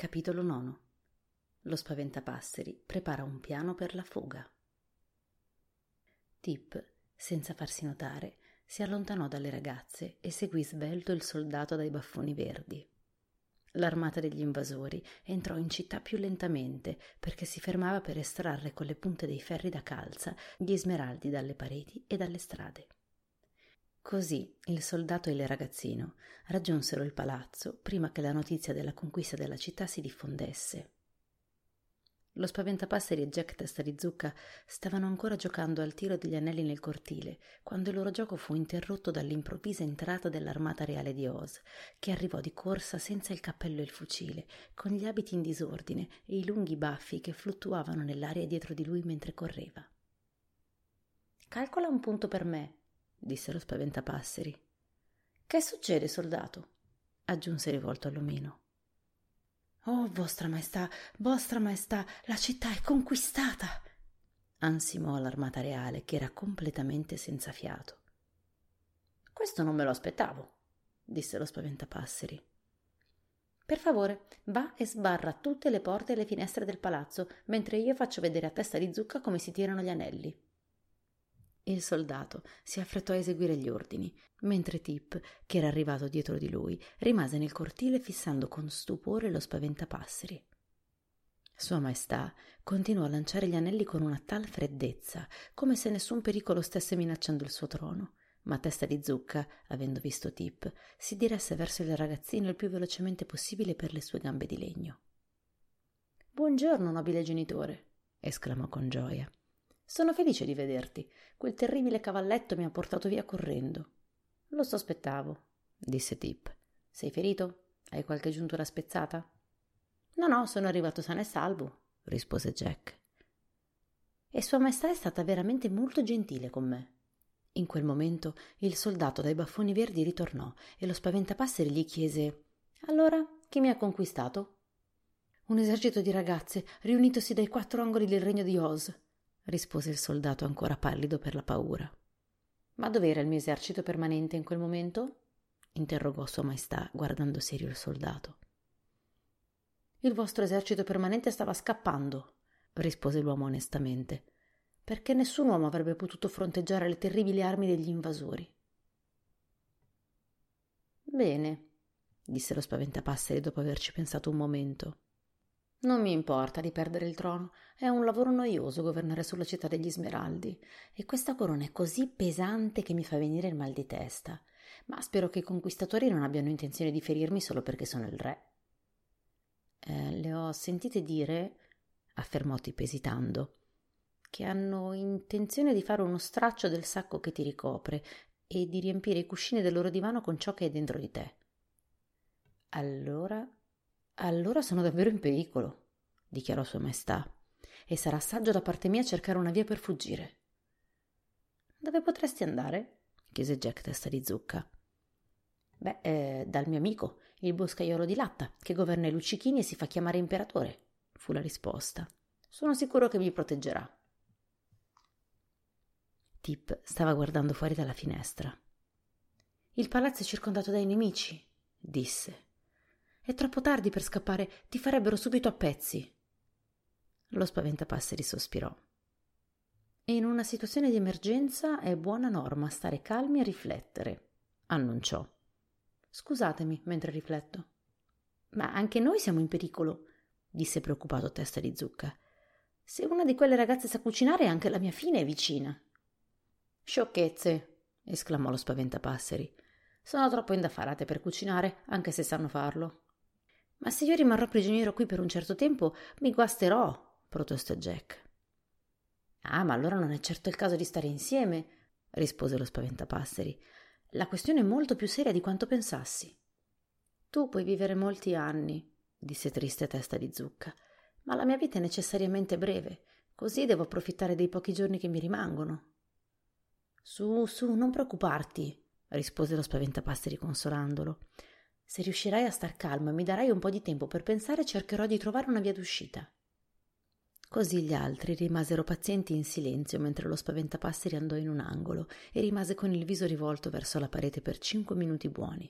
Capitolo 9 Lo spaventapasseri prepara un piano per la fuga. Tip, senza farsi notare, si allontanò dalle ragazze e seguì svelto il soldato dai baffoni verdi. L'armata degli invasori entrò in città più lentamente perché si fermava per estrarre con le punte dei ferri da calza gli smeraldi dalle pareti e dalle strade. Così il soldato e il ragazzino raggiunsero il palazzo prima che la notizia della conquista della città si diffondesse. Lo spaventapasseri e Jack Testa di Zucca stavano ancora giocando al tiro degli anelli nel cortile, quando il loro gioco fu interrotto dall'improvvisa entrata dell'armata reale di Oz, che arrivò di corsa senza il cappello e il fucile, con gli abiti in disordine e i lunghi baffi che fluttuavano nell'aria dietro di lui mentre correva. Calcola un punto per me, disse lo spaventapasseri. Che succede, soldato? aggiunse rivolto all'omino. Oh, vostra maestà, vostra maestà, la città è conquistata! ansimò l'armata reale, che era completamente senza fiato. Questo non me lo aspettavo, disse lo spaventapasseri. Per favore, va e sbarra tutte le porte e le finestre del palazzo, mentre io faccio vedere a testa di zucca come si tirano gli anelli. Il soldato si affrettò a eseguire gli ordini, mentre Tip, che era arrivato dietro di lui, rimase nel cortile fissando con stupore lo spaventapasseri. Sua Maestà continuò a lanciare gli anelli con una tal freddezza, come se nessun pericolo stesse minacciando il suo trono. Ma testa di zucca, avendo visto Tip, si diresse verso il ragazzino il più velocemente possibile per le sue gambe di legno. Buongiorno, nobile genitore, esclamò con gioia. Sono felice di vederti. Quel terribile cavalletto mi ha portato via correndo. Lo sospettavo, disse Tip. Sei ferito? Hai qualche giuntura spezzata? No, no, sono arrivato sano e salvo, rispose Jack. E Sua Maestà è stata veramente molto gentile con me. In quel momento il soldato dai baffoni verdi ritornò e lo spaventapasseri gli chiese Allora, chi mi ha conquistato? Un esercito di ragazze riunitosi dai quattro angoli del regno di Oz, rispose il soldato ancora pallido per la paura. Ma dov'era il mio esercito permanente in quel momento? interrogò Sua Maestà, guardando serio il soldato. Il vostro esercito permanente stava scappando, rispose l'uomo onestamente, perché nessun uomo avrebbe potuto fronteggiare le terribili armi degli invasori. Bene, disse lo spaventapasseri dopo averci pensato un momento. Non mi importa di perdere il trono, è un lavoro noioso governare sulla città degli Smeraldi, e questa corona è così pesante che mi fa venire il mal di testa. Ma spero che i conquistatori non abbiano intenzione di ferirmi solo perché sono il re. Eh, le ho sentite dire, affermò Tip esitando, che hanno intenzione di fare uno straccio del sacco che ti ricopre e di riempire i cuscini del loro divano con ciò che è dentro di te. Allora allora sono davvero in pericolo, dichiarò Sua Maestà, e sarà saggio da parte mia cercare una via per fuggire. Dove potresti andare? chiese Jack testa di zucca. Beh, eh, dal mio amico, il boscaiolo di latta, che governa i luccichini e si fa chiamare imperatore, fu la risposta. Sono sicuro che mi proteggerà. Tip stava guardando fuori dalla finestra. Il palazzo è circondato dai nemici, disse. È troppo tardi per scappare, ti farebbero subito a pezzi. Lo spaventapasseri sospirò. In una situazione di emergenza è buona norma stare calmi e riflettere, annunciò. Scusatemi mentre rifletto. Ma anche noi siamo in pericolo, disse preoccupato Testa di Zucca. Se una di quelle ragazze sa cucinare, anche la mia fine è vicina. Sciocchezze, esclamò lo spaventapasseri. Sono troppo indaffarate per cucinare, anche se sanno farlo. Ma se io rimarrò prigioniero qui per un certo tempo, mi guasterò, protestò Jack. Ah, ma allora non è certo il caso di stare insieme, rispose lo spaventapasseri. La questione è molto più seria di quanto pensassi. Tu puoi vivere molti anni, disse triste testa di zucca, ma la mia vita è necessariamente breve, così devo approfittare dei pochi giorni che mi rimangono. Su, su, non preoccuparti, rispose lo spaventapasseri consolandolo. Se riuscirai a star calmo e mi darai un po' di tempo per pensare, cercherò di trovare una via d'uscita. Così gli altri rimasero pazienti in silenzio mentre lo spaventapasseri andò in un angolo e rimase con il viso rivolto verso la parete per cinque minuti buoni.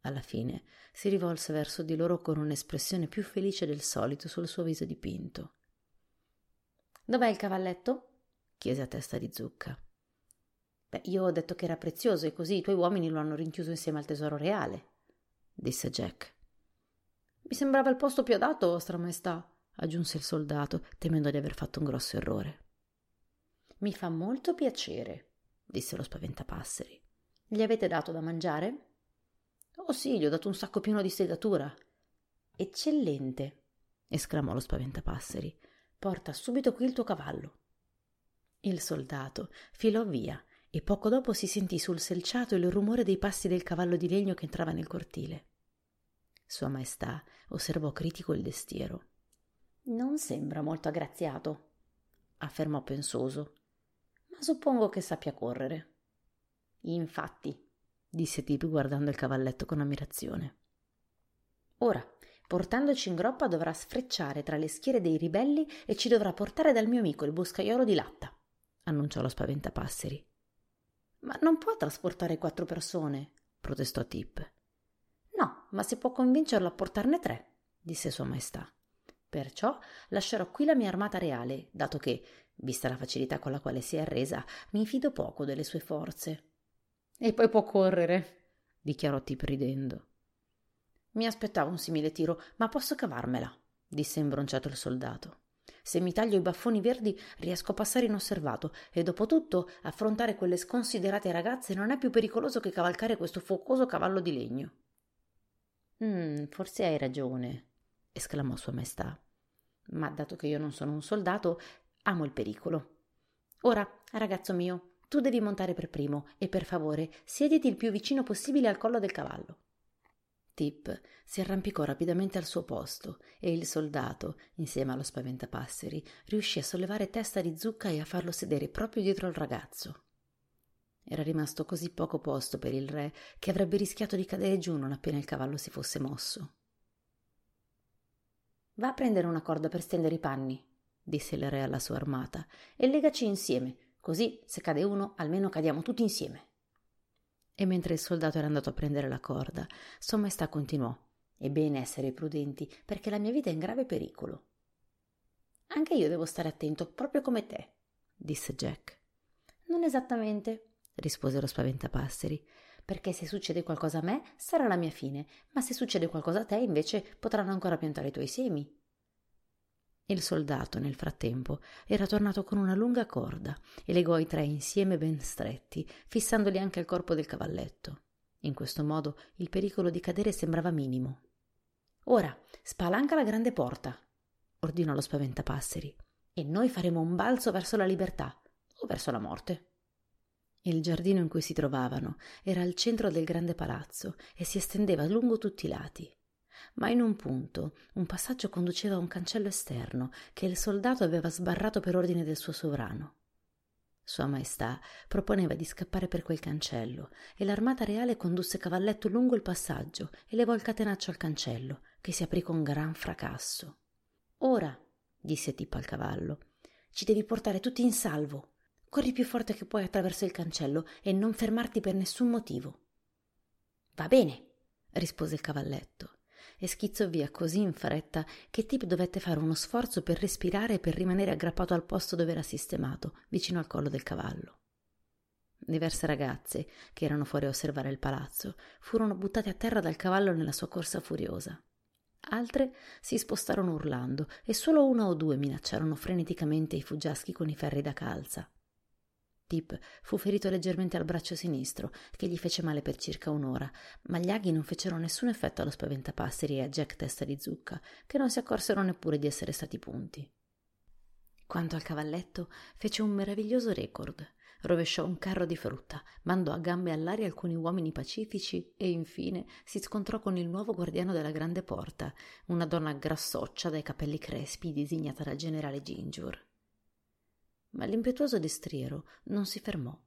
Alla fine si rivolse verso di loro con un'espressione più felice del solito sul suo viso dipinto. Dov'è il cavalletto? chiese a testa di zucca. Beh, io ho detto che era prezioso e così i tuoi uomini lo hanno rinchiuso insieme al tesoro reale, disse Jack. Mi sembrava il posto più adatto, vostra maestà, aggiunse il soldato, temendo di aver fatto un grosso errore. Mi fa molto piacere, disse lo spaventapasseri. Gli avete dato da mangiare? Oh sì, gli ho dato un sacco pieno di sedatura. Eccellente, esclamò lo spaventapasseri. Porta subito qui il tuo cavallo. Il soldato filò via e poco dopo si sentì sul selciato il rumore dei passi del cavallo di legno che entrava nel cortile. Sua Maestà osservò critico il destiero. Non sembra molto aggraziato, affermò pensoso, ma suppongo che sappia correre. Infatti, disse Tip guardando il cavalletto con ammirazione. Ora, portandoci in groppa, dovrà sfrecciare tra le schiere dei ribelli e ci dovrà portare dal mio amico il boscaiolo di latta, annunciò lo spaventapasseri. Ma non può trasportare quattro persone, protestò Tip. No, ma si può convincerlo a portarne tre, disse Sua Maestà. Perciò lascerò qui la mia armata reale, dato che, vista la facilità con la quale si è arresa, mi fido poco delle sue forze. E poi può correre, dichiarò Tip ridendo. Mi aspettavo un simile tiro, ma posso cavarmela, disse imbronciato il soldato. Se mi taglio i baffoni verdi riesco a passare inosservato e dopo tutto affrontare quelle sconsiderate ragazze non è più pericoloso che cavalcare questo focoso cavallo di legno. Mm, forse hai ragione, esclamò Sua Maestà. Ma dato che io non sono un soldato, amo il pericolo. Ora, ragazzo mio, tu devi montare per primo e per favore siediti il più vicino possibile al collo del cavallo. Tip si arrampicò rapidamente al suo posto e il soldato, insieme allo spaventapasseri, riuscì a sollevare testa di zucca e a farlo sedere proprio dietro al ragazzo. Era rimasto così poco posto per il re che avrebbe rischiato di cadere giù non appena il cavallo si fosse mosso. Va a prendere una corda per stendere i panni, disse il re alla sua armata, e legaci insieme, Così, se cade uno, almeno cadiamo tutti insieme. E mentre il soldato era andato a prendere la corda, Sua Maestà continuò. È bene essere prudenti, perché la mia vita è in grave pericolo. Anche io devo stare attento, proprio come te, disse Jack. Non esattamente, rispose lo spaventapasseri, perché se succede qualcosa a me sarà la mia fine, ma se succede qualcosa a te invece potranno ancora piantare i tuoi semi. Il soldato, nel frattempo, era tornato con una lunga corda e legò i tre insieme ben stretti, fissandoli anche al corpo del cavalletto. In questo modo il pericolo di cadere sembrava minimo. Ora spalanca la grande porta, ordinò lo spaventapasseri, e noi faremo un balzo verso la libertà o verso la morte. Il giardino in cui si trovavano era al centro del grande palazzo e si estendeva lungo tutti i lati ma in un punto un passaggio conduceva a un cancello esterno che il soldato aveva sbarrato per ordine del suo sovrano. Sua Maestà proponeva di scappare per quel cancello e l'armata reale condusse Cavalletto lungo il passaggio e levò il catenaccio al cancello, che si aprì con gran fracasso. Ora, disse Tippa al cavallo, ci devi portare tutti in salvo. Corri più forte che puoi attraverso il cancello e non fermarti per nessun motivo. Va bene, rispose il cavalletto e schizzò via così in fretta che Tip dovette fare uno sforzo per respirare e per rimanere aggrappato al posto dove era sistemato, vicino al collo del cavallo. Diverse ragazze, che erano fuori a osservare il palazzo, furono buttate a terra dal cavallo nella sua corsa furiosa. Altre si spostarono urlando e solo una o due minacciarono freneticamente i fuggiaschi con i ferri da calza. Tip fu ferito leggermente al braccio sinistro, che gli fece male per circa un'ora, ma gli aghi non fecero nessun effetto allo spaventapasseri e a Jack testa di zucca, che non si accorsero neppure di essere stati punti. Quanto al cavalletto, fece un meraviglioso record. Rovesciò un carro di frutta, mandò a gambe all'aria alcuni uomini pacifici e infine si scontrò con il nuovo guardiano della grande porta, una donna grassoccia dai capelli crespi disegnata dal generale Gingjur ma l'impetuoso destriero non si fermò.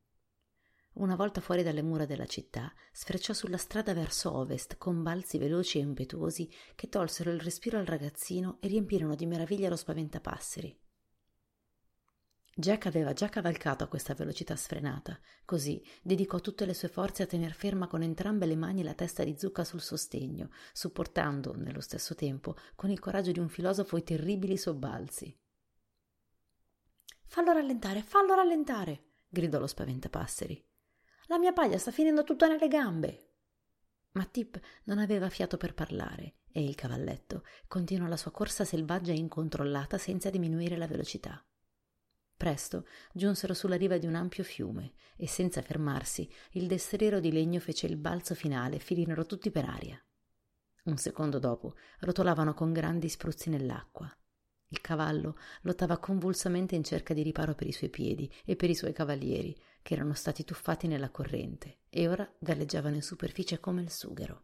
Una volta fuori dalle mura della città, sfrecciò sulla strada verso ovest con balzi veloci e impetuosi che tolsero il respiro al ragazzino e riempirono di meraviglia lo spaventapasseri. Jack aveva già cavalcato a questa velocità sfrenata, così dedicò tutte le sue forze a tener ferma con entrambe le mani la testa di zucca sul sostegno, supportando, nello stesso tempo, con il coraggio di un filosofo i terribili sobbalzi. Fallo rallentare, fallo rallentare, gridò lo spaventapasseri. La mia paglia sta finendo tutta nelle gambe. Ma Tip non aveva fiato per parlare e il cavalletto continuò la sua corsa selvaggia e incontrollata senza diminuire la velocità. Presto giunsero sulla riva di un ampio fiume e senza fermarsi il destriero di legno fece il balzo finale e filirono tutti per aria. Un secondo dopo rotolavano con grandi spruzzi nell'acqua. Il cavallo lottava convulsamente in cerca di riparo per i suoi piedi e per i suoi cavalieri, che erano stati tuffati nella corrente e ora galleggiavano in superficie come il sughero.